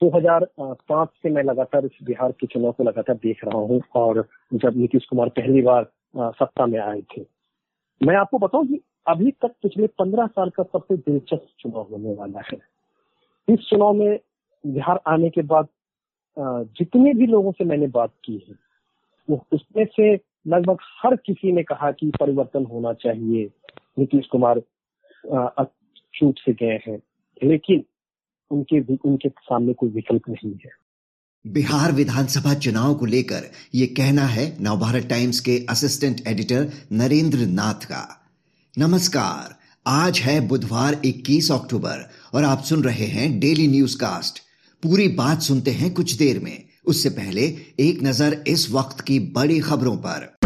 2005 से मैं लगातार इस बिहार के चुनाव को लगातार देख रहा हूँ और जब नीतीश कुमार पहली बार सत्ता में आए थे। मैं आपको बताऊँ कि अभी तक पिछले पंद्रह साल का सबसे दिलचस्प चुनाव होने वाला है। इस चुनाव में बिहार आने के बाद जितने भी लोगों से मैंने बात की है, वो उसमें से लगभग हर किसी ने कहा कि परिवर्तन होना चाहिए। नीतीश कुमार चूट से गए हैं। लेकिन उनके उनके सामने कोई विकल्प नहीं है। बिहार विधानसभा चुनाव को लेकर ये कहना है नवभारत टाइम्स के असिस्टेंट एडिटर नरेंद्र नाथ का। नमस्कार, आज है बुधवार 21 अक्टूबर और आप सुन रहे हैं डेली न्यूज़ कास्ट पूरी बात सुनते हैं कुछ देर में। उससे पहले एक नज़र इस वक्त की बड़ी खबरों पर।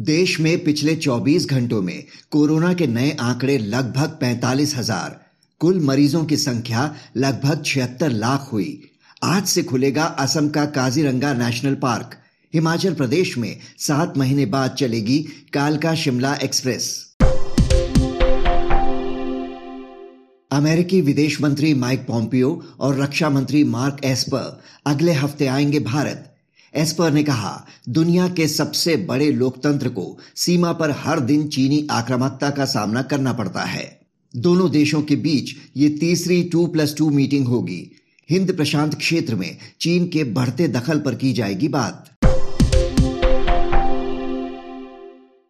देश में पिछले 24 घंटों में कोरोना के नए आंकड़े लगभग पैंतालीस हज़ार। कुल मरीजों की संख्या लगभग छिहत्तर लाख हुई। आज से खुलेगा असम का काजीरंगा नेशनल पार्क। हिमाचल प्रदेश में सात महीने बाद चलेगी कालका शिमला एक्सप्रेस। अमेरिकी विदेश मंत्री माइक पॉम्पियो और रक्षा मंत्री मार्क एस्पर अगले हफ़्ते आएँगे भारत। एस्पर ने कहा, दुनिया के सबसे बड़े लोकतंत्र को सीमा पर हर दिन चीनी आक्रामकता का सामना करना पड़ता है। दोनों देशों के बीच ये तीसरी टू प्लस टू मीटिंग होगी। हिंद प्रशांत क्षेत्र में चीन के बढ़ते दखल पर की जाएगी बात।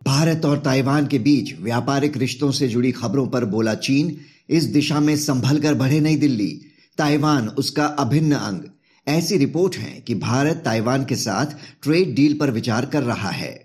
भारत और ताइवान के बीच व्यापारिक रिश्तों से जुड़ी खबरों पर बोला चीन, इस दिशा में संभल कर बढ़े नई दिल्ली। ताइवान, उसका अभिन्न अंग। ऐसी रिपोर्ट है कि भारत ताइवान के साथ ट्रेड डील पर विचार कर रहा है।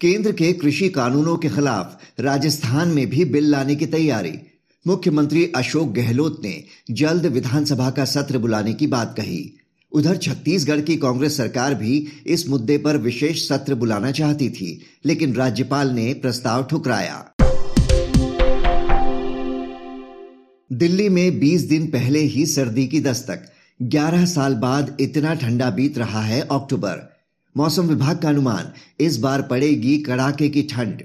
केंद्र के कृषि कानूनों के खिलाफ राजस्थान में भी बिल लाने की तैयारी। मुख्यमंत्री अशोक गहलोत ने जल्द विधानसभा का सत्र बुलाने की बात कही। उधर छत्तीसगढ़ की कांग्रेस सरकार भी इस मुद्दे पर विशेष सत्र बुलाना चाहती थी, लेकिन राज्यपाल ने प्रस्ताव ठुकराया। दिल्ली में 20 दिन पहले ही सर्दी की दस्तक। 11 साल बाद इतना ठंडा बीत रहा है अक्टूबर। मौसम विभाग का अनुमान, इस बार पड़ेगी कड़ाके की ठंड।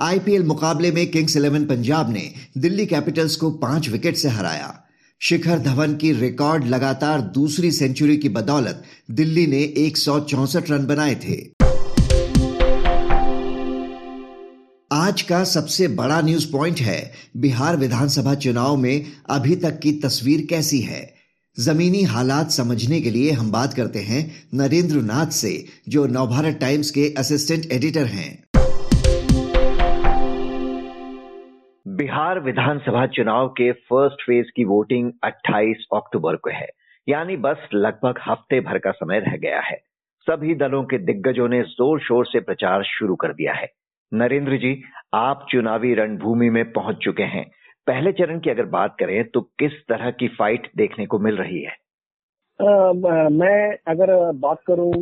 आईपीएल मुकाबले में किंग्स इलेवन पंजाब ने दिल्ली कैपिटल्स को पाँच विकेट से हराया। शिखर धवन की रिकॉर्ड लगातार दूसरी सेंचुरी की बदौलत दिल्ली ने एक रन बनाए थे। आज का सबसे बड़ा न्यूज़ पॉइंट है, बिहार विधानसभा चुनाव में अभी तक की तस्वीर कैसी है? जमीनी हालात समझने के लिए हम बात करते हैं नरेंद्र नाथ से, जो नवभारत टाइम्स के असिस्टेंट एडिटर हैं। बिहार विधानसभा चुनाव के फ़र्स्ट फ़ेज़ की वोटिंग 28 अक्टूबर को है। यानी बस लगभग हफ़्ते भर का समय रह गया है। सभी दलों के दिग्गजों ने ज़ोर शोर से प्रचार शुरू कर दिया है। नरेंद्र जी आप चुनावी रणभूमि में पहुँच चुके हैं। पहले चरण की अगर बात करें तो किस तरह की फाइट देखने को मिल रही है? आ, मैं अगर बात करूँ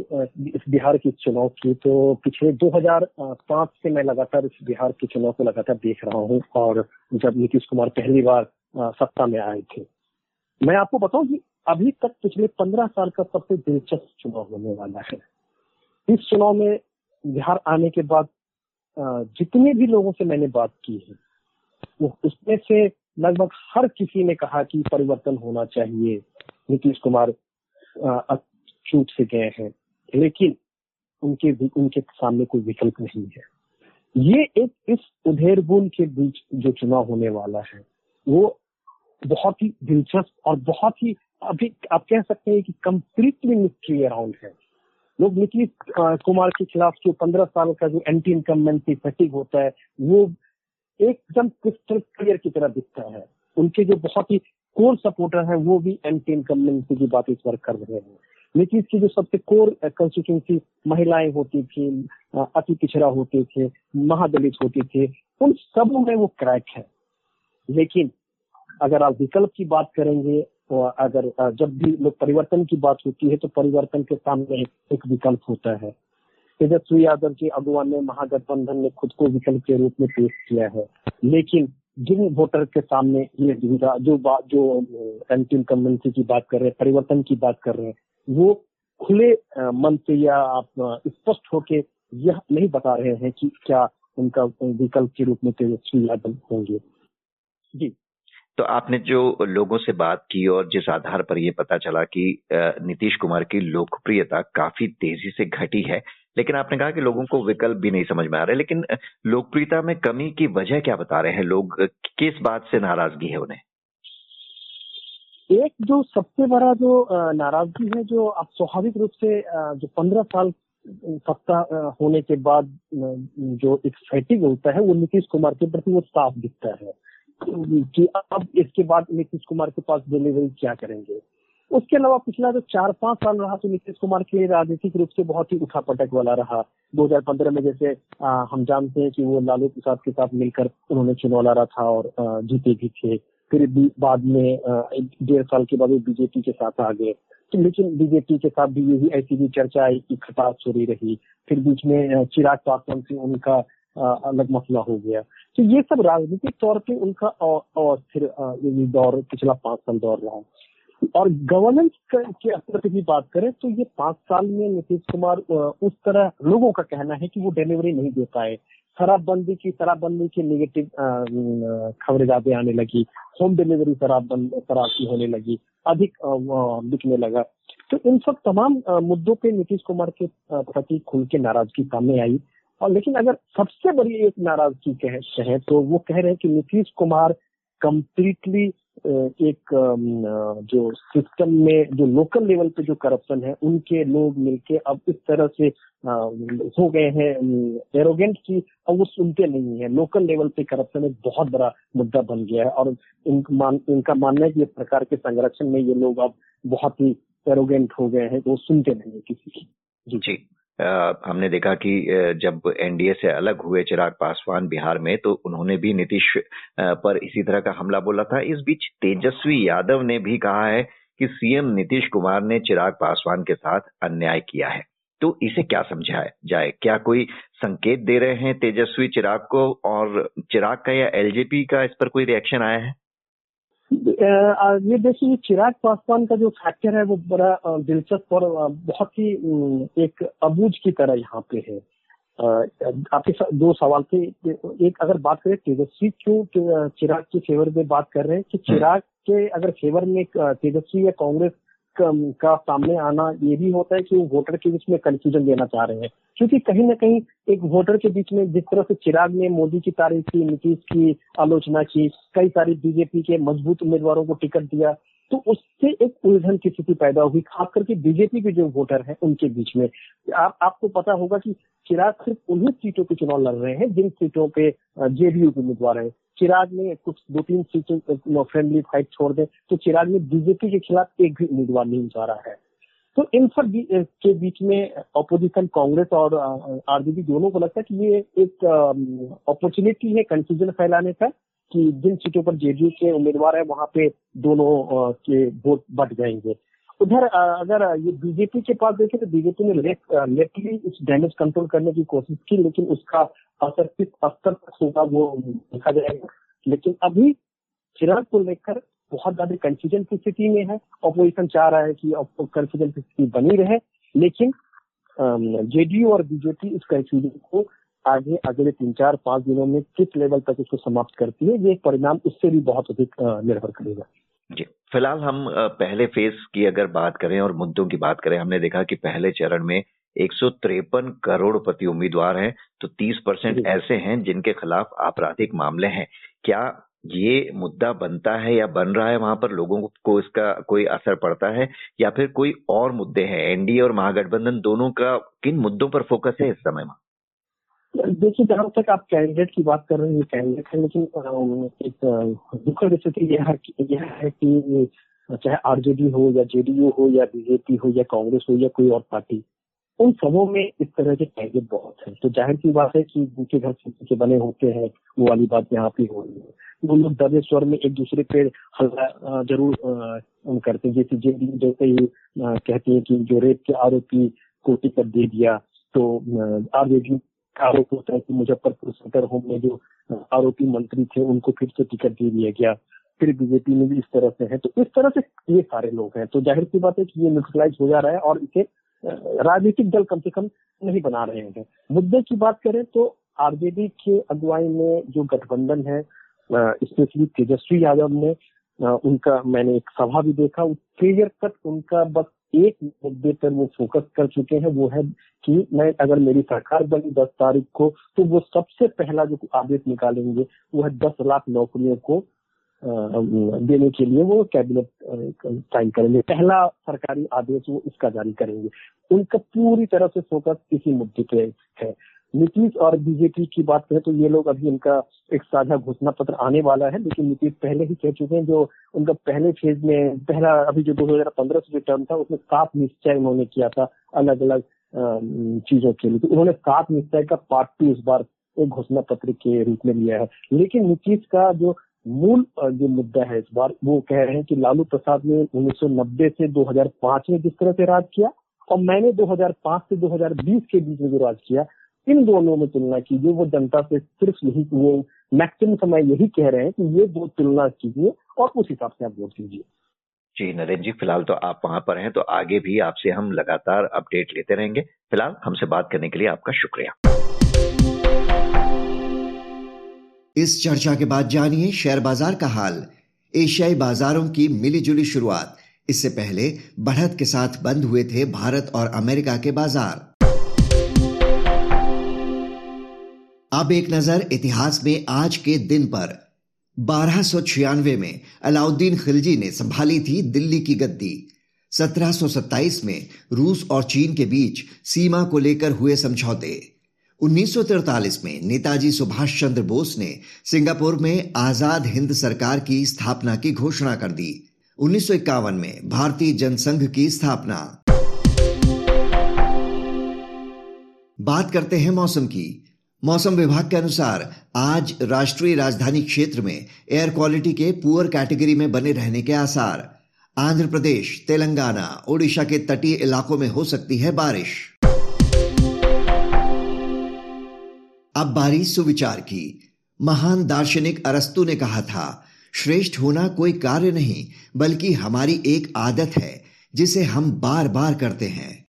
इस बिहार के चुनाव की तो पिछले 2005 से मैं लगातार इस बिहार के चुनाव को लगातार देख रहा हूँ और जब नीतीश कुमार पहली बार सत्ता में आए थे। मैं आपको बताऊँ कि अभी तक पिछले 15 साल का सबसे दिलचस्प चुनाव होने वाला है। इस चुनाव में बिहार आने के बाद जितने भी लोगों से मैंने बात की है उसमें से लगभग हर किसी ने कहा कि परिवर्तन होना चाहिए। नीतीश कुमार चूट से गए हैं, लेकिन उनके उनके सामने कोई विकल्प नहीं है। ये एक इस उधेर बुन के बीच जो चुनाव होने वाला है, वो बहुत ही दिलचस्प और बहुत ही अभी आप कह सकते हैं कि कंप्लीटली मिस्ट्री अराउंड है। लोग नीतीश कुमार के खिलाफ जो पंद्रह साल का जो एंटी इनकमेंसी फैटिक होता है, वो एकदम क्रिस्टल क्लियर की तरह दिखता है। उनके जो बहुत ही कोर सपोर्टर हैं, वो भी एंटी इनकमेंसी की बात इस बार कर रहे हैं। नीतीश की जो सबसे कोर कंस्टिट्यूंसी महिलाएँ होती थी अति पिछड़ा होते थे, महादलित होते थे, उन सब में वो क्रैक है। लेकिन अगर आप विकल्प की बात करेंगे अगर जब भी लोग परिवर्तन की बात होती है तो परिवर्तन के सामने एक विकल्प होता है। तेजस्वी यादव के अगुवा ने महागठबंधन ने खुद को विकल्प के रूप में पेश किया है। लेकिन जिन वोटर के सामने ये दुविधा जो बात जो एंटी इनकम्बेंसी की बात कर रहे हैं, परिवर्तन की बात कर रहे हैं, वो खुले मन से या आप स्पष्ट होके यह नहीं बता रहे हैं कि क्या उनका विकल्प के रूप में तेजस्वी यादव होंगे। जी। तो आपने जो लोगों से बात की और जिस आधार पर यह पता चला कि नीतीश कुमार की लोकप्रियता काफ़ी तेज़ी से घटी है, लेकिन आपने कहा कि लोगों को विकल्प भी नहीं समझ में आ रहे, लेकिन लोकप्रियता में कमी की वजह क्या बता रहे हैं लोग? किस बात से नाराज़गी है उन्हें? एक जो सबसे बड़ा जो नाराज़गी है, जो अब स्वाभाविक रूप से जो पंद्रह साल सत्ता होने के बाद जो एक फैटिंग होता है, वो नीतीश कुमार के प्रति वो साफ़ दिखता है। कि अब इसके बाद नीतीश कुमार के पास डिलीवरी क्या करेंगे? उसके अलावा पिछला जो चार पाँच साल रहा तो नीतीश कुमार के लिए राजनीतिक रूप से बहुत ही उठा पटक वाला रहा। 2015 में जैसे आ, हम जानते हैं कि वो लालू प्रसाद के साथ मिलकर उन्होंने चुनाव लड़ा था और जीते भी थे। फिर बाद में डेढ़ साल के बाद वो बीजेपी के साथ आ गए। तो लेकिन बीजेपी के साथ भी यही ऐसी भी चर्चा आई कि खटास छोड़ी रही। फिर बीच में चिराग पासवान से उनका अलग मसला हो गया। तो ये सब राजनीतिक तौर पे उनका और फिर दौर, पिछला पाँच साल दौर रहा। और गवर्नेंस के स्तर भी बात करें तो ये पाँच साल में नीतीश कुमार उस तरह लोगों का कहना है कि वो डिलीवरी नहीं दे पाए। शराबबंदी की शराबबंदी की निगेटिव खबरें ज़्यादा आने लगी। होम डिलीवरी शराब शराब की होने लगी। अधिक बिकने लगा। तो इन सब तमाम मुद्दों पे नीतीश कुमार के प्रति खुल के नाराज़गी सामने आई। और लेकिन अगर सबसे बड़ी एक नाराज़गी कह कहे तो वो कह रहे हैं कि नीतीश कुमार कंप्लीटली एक जो सिस्टम में जो लोकल लेवल पे जो करप्शन है उनके लोग मिलके अब इस तरह से हो गए हैं एरोगेंट की अब वो सुनते नहीं है। लोकल लेवल पे करप्शन एक बहुत बड़ा मुद्दा बन गया है और इन मान, इनका मानना है कि इस प्रकार के संरक्षण में ये लोग अब बहुत ही एरोगेंट हो गए हैं वो सुनते नहीं है किसी की। जी। जी। हमने देखा कि जब एनडीए से अलग हुए चिराग पासवान बिहार में तो उन्होंने भी नीतीश पर इसी तरह का हमला बोला था। इस बीच तेजस्वी यादव ने भी कहा है कि सीएम नीतीश कुमार ने चिराग पासवान के साथ अन्याय किया है। तो इसे क्या समझा जाए? क्या कोई संकेत दे रहे हैं तेजस्वी चिराग को? और चिराग का या एलजेपी का इस पर कोई रिएक्शन आया है? ये देखिए चिराग पासवान का जो फैक्टर है वो बड़ा दिलचस्प और बहुत ही एक अबूझ की तरह यहाँ पे है आपके दो सवाल थे एक अगर बात करें तेजस्वी क्यों चिराग के फेवर में बात कर रहे हैं कि हम्म। चिराग के अगर फेवर में तेजस्वी या कांग्रेस का सामने आना ये भी होता है कि वो वोटर के बीच में कंफ्यूजन देना चाह रहे हैं। क्योंकि कहीं ना कहीं एक वोटर के बीच में जिस तरह से चिराग ने मोदी की तारीफ़ की, नीतीश की आलोचना की, कई सारी बीजेपी के मज़बूत उम्मीदवारों को टिकट दिया तो उससे एक उलझन की स्थिति पैदा हुई, खास करके बीजेपी के जो वोटर हैं उनके बीच में। आप, आपको पता होगा कि चिराग सिर्फ़ उन्हीं सीटों पे चुनाव लड़ रहे हैं, जिन सीटों पे जेडीयू के उम्मीदवार हैं। चिराग ने कुछ दो तीन सीटों फ्रेंडली फाइट छोड़ दे तो चिराग ने बीजेपी के खिलाफ एक भी उम्मीदवार नहीं उतारा है। तो इन सब के बीच में अपोजिशन कांग्रेस और आरजेडी दोनों को लगता है कि ये एक अपॉर्चुनिटी है कंफ्यूजन फैलाने का, कि जिन सीटों पर जेडीयू के उम्मीदवार है, वहाँ पे दोनों के वोट बट जाएँगे। उधर अगर ये बीजेपी के पास देखें तो बीजेपी ने लेटली इस डैमेज कंट्रोल करने की कोशिश की, लेकिन उसका असर किस स्तर तक होगा वो देखा जाएगा। लेकिन अभी चिराग को लेकर बहुत ज़्यादा कंफ्यूजन की स्थिति में है। ऑपोजिशन चाह रहा है कि कंफ्यूजन की स्थिति बनी रहे, लेकिन जेडीयू और बीजेपी इस कंफ्यूजन को आगे, अगले तीन चार पाँच दिनों में किस लेवल तक इसको समाप्त करती है, ये परिणाम उससे भी बहुत अधिक निर्भर करेगा। जी। फ़िलहाल हम पहले फ़ेज़ की अगर बात करें और मुद्दों की बात करें हमने देखा कि पहले चरण में एक करोड़पति उम्मीदवार हैं तो 30 परसेंट ऐसे हैं जिनके खिलाफ आपराधिक मामले हैं। क्या ये मुद्दा बनता है या बन रहा है वहाँ पर लोगों को इसका कोई असर पड़ता है? या फिर कोई और मुद्दे हैं? एनडीए और महागठबंधन दोनों का किन मुद्दों पर फोकस है इस समय में देखिए, जहाँ तक आप कैंडिडेट की बात कर रहे हैं कैंडिडेट है, लेकिन एक दुखद स्थिति यह है कि, यह है कि चाहे आरजेडी हो या जेडीयू हो या बीजेपी हो या कांग्रेस हो या कोई और पार्टी, उन सबों में इस तरह के कैंडिडेट बहुत है। तो ज़ाहिर सी बात है कि जिनके घर के बने होते हैं, वो वाली बात यहाँ पे हो रही है। वो लोग दबे स्वर में एक दूसरे पे हल्ला ज़रूर करते हैं। जैसे जे जैसे ही कहते हैं कि जो रेप के आरोपी को टिकट दे दिया तो आरजेडी आरोप होता है कि मुजफ्फरपुर सेंटर होम में जो आरोपी मंत्री थे, उनको फिर से टिकट दे दिया गया। फिर बीजेपी में भी इस तरह से है। तो इस तरह से ये सारे लोग हैं। तो ज़ाहिर सी बात है कि ये न्यूट्रलाइज हो जा रहा है और इसे राजनीतिक दल कम से कम नहीं बना रहे हैं। मुद्दे की बात करें तो आरजेडी के अगुवाई में जो गठबंधन है स्पेशली तेजस्वी यादव ने उनका मैंने एक सभा भी देखा। क्लियर कट उनका बस एक मुद्दे पर वो फोकस कर चुके हैं, वो है कि मैं अगर मेरी सरकार बनी दस तारीख को तो वो सबसे पहला जो आदेश निकालेंगे, वो है दस लाख नौकरियों को देने के लिए वो कैबिनेट साइन करेंगे। पहला सरकारी आदेश वो इसका जारी करेंगे। उनका पूरी तरह से फोकस इसी मुद्दे पे है। नीतीश और बीजेपी की बात करें तो ये लोग अभी इनका एक साझा घोषणा पत्र आने वाला है, लेकिन नीतीश पहले ही कह चुके हैं जो उनका पहले फ़ेज़ में, पहला अभी जो 2015 से जो टर्म था, उसमें सात निश्चय उन्होंने किया था अलग अलग चीज़ों के लिए। तो उन्होंने सात निश्चय का पार्ट टू इस बार एक घोषणा पत्र के रूप में लिया है। लेकिन नीतीश का जो मूल जो मुद्दा है इस बार, वो कह रहे हैं कि लालू प्रसाद ने 1990 से 2005 में जिस तरह से राज किया, और मैंने 2005 से 2020 के बीच में जो राज किया इन दोनों में तुलना कीजिए वो जनता से सिर्फ़ यही वो मैक्सिमम समय यही कह रहे हैं कि ये दो तुलना कीजिए और उस हिसाब से आप वोट कीजिए। जी नरेंद्र जी फ़िलहाल तो आप वहाँ पर हैं तो आगे भी आपसे हम लगातार अपडेट लेते रहेंगे। फ़िलहाल हमसे बात करने के लिए आपका शुक्रिया। इस चर्चा के बाद जानिए शेयर बाज़ार का हाल। एशियाई बाजारों की मिलीजुली शुरुआत। इससे पहले बढ़त के साथ बंद हुए थे भारत और अमेरिका के बाज़ार। अब एक नज़र इतिहास में आज के दिन पर। बारह में अलाउद्दीन खिलजी ने संभाली थी दिल्ली की गद्दी। 1727 में रूस और चीन के बीच सीमा को लेकर हुए समझौते। 1943 में नेताजी सुभाष चंद्र बोस ने सिंगापुर में आज़ाद हिंद सरकार की स्थापना की घोषणा कर दी। उन्नीस सौ इक्यावन में भारतीय जनसंघ की स्थापना। बात करते हैं मौसम की। मौसम विभाग के अनुसार आज राष्ट्रीय राजधानी क्षेत्र में एयर क्वालिटी के पुअर कैटेगरी में बने रहने के आसार। आंध्र प्रदेश, तेलंगाना, ओडिशा के तटीय इलाकों में हो सकती है बारिश। अब बारी सुविचार की। महान दार्शनिक अरस्तु ने कहा था, श्रेष्ठ होना कोई कार्य नहीं, बल्कि हमारी एक आदत है, जिसे हम बार बार करते हैं।